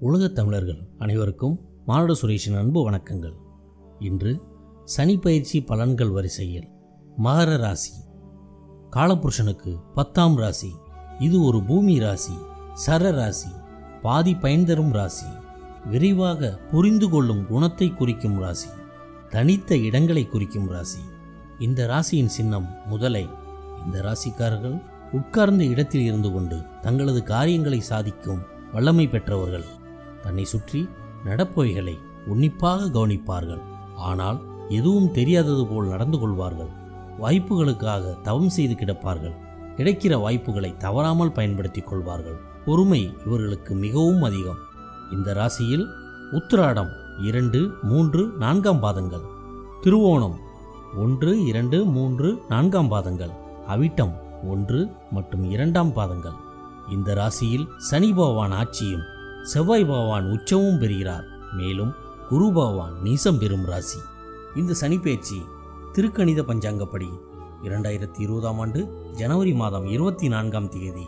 உலகத் தமிழர்கள் அனைவருக்கும் மானுட சுரேஷின் அன்பு வணக்கங்கள். இன்று சனி பயிற்சி பலன்கள் வரிசையில் மகர ராசி. காலபுருஷனுக்கு பத்தாம் ராசி. இது ஒரு பூமி ராசி சர ராசி பாதி பயன் தரும் ராசி விரைவாக புரிந்து கொள்ளும் குணத்தை குறிக்கும் ராசி தனித்த இடங்களை குறிக்கும் ராசி. இந்த ராசியின் சின்னம் முதலை. இந்த ராசிக்காரர்கள் உட்கார்ந்த இடத்தில் இருந்து கொண்டு தங்களது காரியங்களை சாதிக்கும் வல்லமை பெற்றவர்கள். தன்னை சுற்றி நடப்பவைகளை உன்னிப்பாக கவனிப்பார்கள். ஆனால் எதுவும் தெரியாதது போல் நடந்து கொள்வார்கள். வாய்ப்புகளுக்காக தவம் செய்து கிடப்பார்கள். கிடைக்கிற வாய்ப்புகளை தவறாமல் பயன்படுத்திக் கொள்வார்கள். பொறுமை இவர்களுக்கு மிகவும் அதிகம். இந்த ராசியில் உத்திராடம் இரண்டு மூன்று நான்காம் பாதங்கள். திருவோணம் ஒன்று இரண்டு மூன்று நான்காம் பாதங்கள். அவிட்டம் ஒன்று மற்றும் இரண்டாம் பாதங்கள். இந்த ராசியில் சனி பகவான் ஆட்சியும் செவ்வாய் பகவான் உச்சமும் பெறுகிறார். மேலும் குரு பகவான் நீசம் பெறும் ராசி. இந்த சனிப்பெயர்ச்சி திருக்கணித பஞ்சாங்கப்படி இரண்டாயிரத்தி இருபதாம் ஆண்டு ஜனவரி மாதம் இருபத்தி நான்காம் தேதி.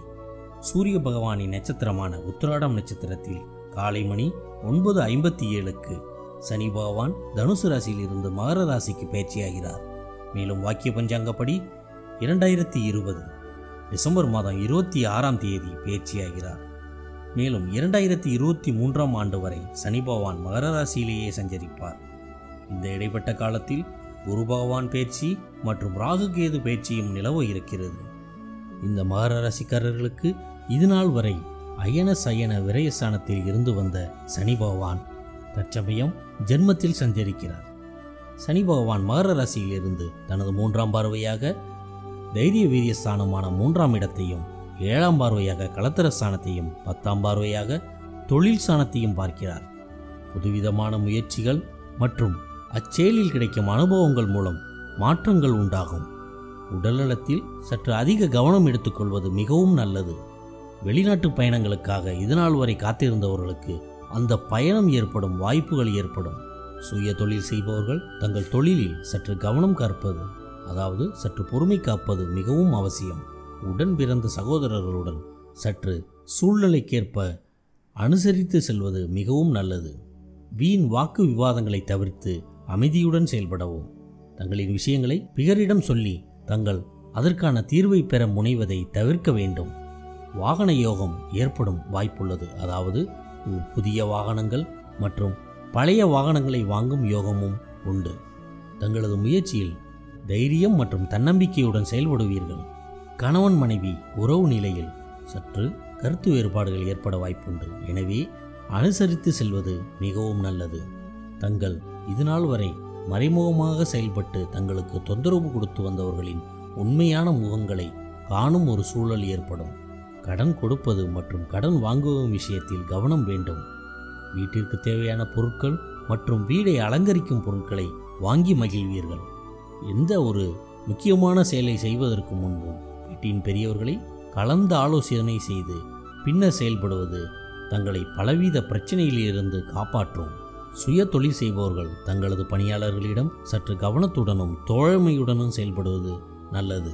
சூரிய பகவானின் நட்சத்திரமான உத்திராடம் நட்சத்திரத்தில் காலை மணி ஒன்பது ஐம்பத்தி ஏழுக்கு சனி பகவான் தனுசு ராசியில் இருந்து மகர ராசிக்கு பயிற்சியாகிறார். மேலும் வாக்கிய பஞ்சாங்கப்படி இரண்டாயிரத்தி இருபது டிசம்பர் மாதம் இருபத்தி ஆறாம் தேதி பயிற்சியாகிறார். மேலும் இரண்டாயிரத்தி இருபத்தி மூன்றாம் ஆண்டு வரை சனி பகவான் மகர ராசியிலேயே சஞ்சரிப்பார். இந்த இடைப்பட்ட காலத்தில் குரு பகவான் பேச்சு மற்றும் ராகு கேது பயிற்சியும் நிலவ இருக்கிறது. இந்த மகர ராசிக்காரர்களுக்கு இதுநாள் வரை அயன சயன விரயஸ்தானத்தில் இருந்து வந்த சனி பகவான் தற்சமயம் ஜென்மத்தில் சஞ்சரிக்கிறார். சனி பகவான் மகர ராசியிலிருந்து தனது மூன்றாம் பார்வையாக தைரிய வீரியஸ்தானமான மூன்றாம் இடத்தையும் ஏழாம் பார்வையாக கலத்தர ஸ்தானத்தையும் பத்தாம் பார்வையாக தொழில் ஸ்தானத்தையும் பார்க்கிறார். புதுவிதமான முயற்சிகள் மற்றும் அச்செயலில் கிடைக்கும் அனுபவங்கள் மூலம் மாற்றங்கள் உண்டாகும். உடல்நலத்தில் சற்று அதிக கவனம் எடுத்துக்கொள்வது மிகவும் நல்லது. வெளிநாட்டு பயணங்களுக்காக இதுநாள் வரை காத்திருந்தவர்களுக்கு அந்த பயணம் ஏற்படும் வாய்ப்புகள் ஏற்படும். சுய தொழில் செய்பவர்கள் தங்கள் தொழிலில் சற்று கவனம் கற்பது அதாவது சற்று பொறுமை காப்பது மிகவும் அவசியம். உடன் பிறந்த சகோதரர்களுடன் சற்று சூழ்நிலைக்கேற்ப அனுசரித்து செல்வது மிகவும் நல்லது. வீண் வாக்கு விவாதங்களை தவிர்த்து அமைதியுடன் செயல்படவும். தங்களின் விஷயங்களை பிறரிடம் சொல்லி தங்கள் அதற்கான தீர்வை பெற முனைவதை தவிர்க்க வேண்டும். வாகன யோகம் ஏற்படும் வாய்ப்புள்ளது. அதாவது புதிய வாகனங்கள் மற்றும் பழைய வாகனங்களை வாங்கும் யோகமும் உண்டு. தங்களது முயற்சியில் தைரியம் மற்றும் தன்னம்பிக்கையுடன் செயல்படுவீர்கள். கணவன் மனைவி உறவு நிலையில் சற்று கருத்து வேறுபாடுகள் ஏற்பட வாய்ப்புண்டு. எனவே அனுசரித்து செல்வது மிகவும் நல்லது. தங்கள் இதுநாள் வரை மறைமுகமாக செயல்பட்டு தங்களுக்கு தொந்தரவு கொடுத்து வந்தவர்களின் உண்மையான முகங்களை காணும் ஒரு சூழல் ஏற்படும். கடன் கொடுப்பது மற்றும் கடன் வாங்குவதும் விஷயத்தில் கவனம் வேண்டும். வீட்டிற்கு தேவையான பொருட்கள் மற்றும் வீடை அலங்கரிக்கும் பொருட்களை வாங்கி மகிழ்வீர்கள். எந்த ஒரு முக்கியமான செயலை செய்வதற்கு முன்பும் வீட்டின் பெரியவர்களை கலந்து ஆலோசனை செய்து பின்னர் செயல்படுவது தங்களை பலவித பிரச்சனையிலிருந்து காப்பாற்றும் சுய தொழில் செய்பவர்கள் தங்களது பணியாளர்களிடம் சற்று கவனத்துடனும் தோழமையுடனும் செயல்படுவது நல்லது.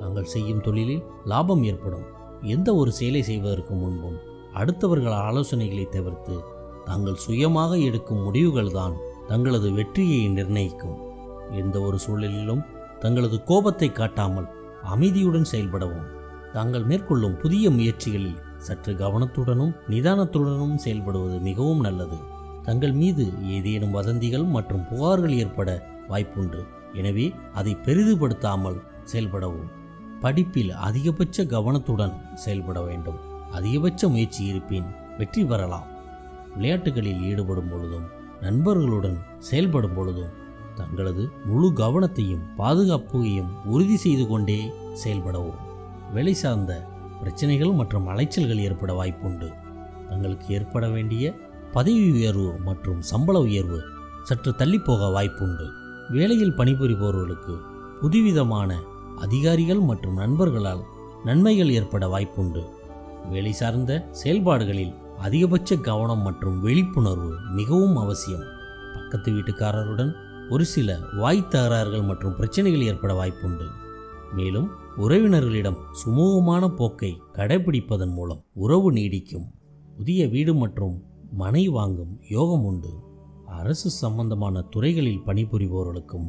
தாங்கள் செய்யும் தொழிலில் லாபம் ஏற்படும். எந்த ஒரு செயலை செய்வதற்கு முன்பும் அடுத்தவர்கள் ஆலோசனைகளை தவிர்த்து தாங்கள் சுயமாக எடுக்கும் முடிவுகள்தான் தங்களது வெற்றியை நிர்ணயிக்கும். எந்த ஒரு சூழலிலும் தங்களது கோபத்தை காட்டாமல் அமைதியுடன் செயல்படவும். தாங்கள் மேற்கொள்ளும் புதிய முயற்சிகளில் சற்று கவனத்துடனும் நிதானத்துடனும் செயல்படுவது மிகவும் நல்லது. தங்கள் மீது ஏதேனும் வதந்திகள் மற்றும் புகார்கள் ஏற்பட வாய்ப்புண்டு. எனவே அதை பெரிதுபடுத்தாமல் செயல்படவும். படிப்பில் அதிகபட்ச கவனத்துடன் செயல்பட வேண்டும். அதிகபட்ச முயற்சி இருப்பின் வெற்றி பெறலாம். விளையாட்டுகளில் ஈடுபடும் பொழுதும் நண்பர்களுடன் செயல்படும் பொழுதும் தங்களது முழு கவனத்தையும் பாதுகாப்பையும் உறுதி செய்து கொண்டே செயல்படவும். வேலை சார்ந்த பிரச்சனைகள் மற்றும் அலைச்சல்கள் ஏற்பட வாய்ப்புண்டு. தங்களுக்கு ஏற்பட வேண்டிய பதவி உயர்வு மற்றும் சம்பள உயர்வு சற்று தள்ளிப்போக வாய்ப்புண்டு. வேலையில் பணிபுரிபவர்களுக்கு புதுவிதமான அதிகாரிகள் மற்றும் நண்பர்களால் நன்மைகள் ஏற்பட வாய்ப்புண்டு. வேலை சார்ந்த செயல்பாடுகளில் அதிகபட்ச கவனம் மற்றும் விழிப்புணர்வு மிகவும் அவசியம். பக்கத்து வீட்டுக்காரருடன் ஒரு சில வாய் தகராறுகள் மற்றும் பிரச்சனைகள் ஏற்பட வாய்ப்புண்டு. மேலும் உறவினர்களிடம் சுமூகமான போக்கை கடைபிடிப்பதன் மூலம் உறவு நீடிக்கும் புதிய வீடு மற்றும் மனை வாங்கும் யோகம் உண்டு. அரசு சம்பந்தமான துறைகளில் பணிபுரிபவர்களுக்கும்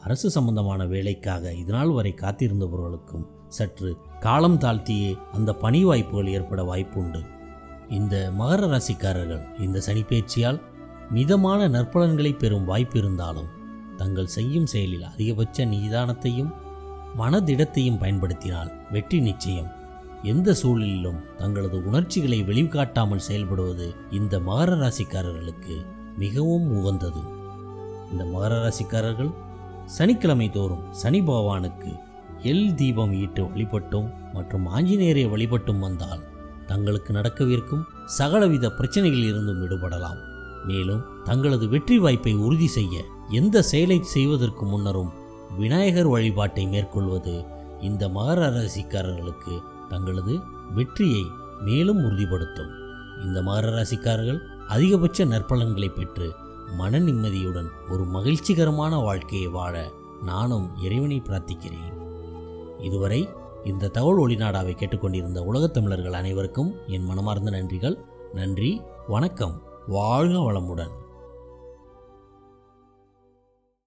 அரசு சம்பந்தமான வேலைக்காக இதுநாள் வரை காத்திருந்தவர்களுக்கும் சற்று காலம் தாழ்த்தியே அந்த பணி வாய்ப்புகள் ஏற்பட வாய்ப்புண்டு. இந்த மகர ராசிக்காரர்கள் இந்த சனிப்பயிற்சியால் மிதமான நற்பலன்களை பெறும் வாய்ப்பு இருந்தாலும் தங்கள் செய்யும் செயலில் அதிகபட்ச நிதானத்தையும் மனதிடத்தையும் பயன்படுத்தினால் வெற்றி நிச்சயம். எந்த சூழலிலும் தங்களது உணர்ச்சிகளை வெளிக்காட்டாமல் செயல்படுவது இந்த மகர ராசிக்காரர்களுக்கு மிகவும் உகந்தது. இந்த மகர ராசிக்காரர்கள் சனிக்கிழமை தோறும் சனி பகவானுக்கு எல் தீபம் ஈட்டு வழிபட்டும் மற்றும் ஆஞ்சநேயரை வழிபட்டும் வந்தால் தங்களுக்கு நடக்கவிருக்கும் சகலவித பிரச்சனைகளில் இருந்தும் விடுபடலாம். மேலும் தங்களது வெற்றி வாய்ப்பை உறுதி செய்ய எந்த செயலை செய்வதற்கு முன்னரும் விநாயகர் வழிபாட்டை மேற்கொள்வது இந்த மகர ராசிக்காரர்களுக்கு தங்களது வெற்றியை மேலும் உறுதிப்படுத்தும். இந்த மகர ராசிக்காரர்கள் அதிகபட்ச நற்பலன்களை பெற்று மன நிம்மதியுடன் ஒரு மகிழ்ச்சிகரமான வாழ்க்கையை வாழ நானும் இறைவனை பிரார்த்திக்கிறேன். இதுவரை இந்த தகவல் ஒளிநாடாவை கேட்டுக்கொண்டிருந்த உலகத் தமிழர்கள் அனைவருக்கும் என் மனமார்ந்த நன்றிகள். நன்றி வணக்கம். வாழ்க வளமுடன்.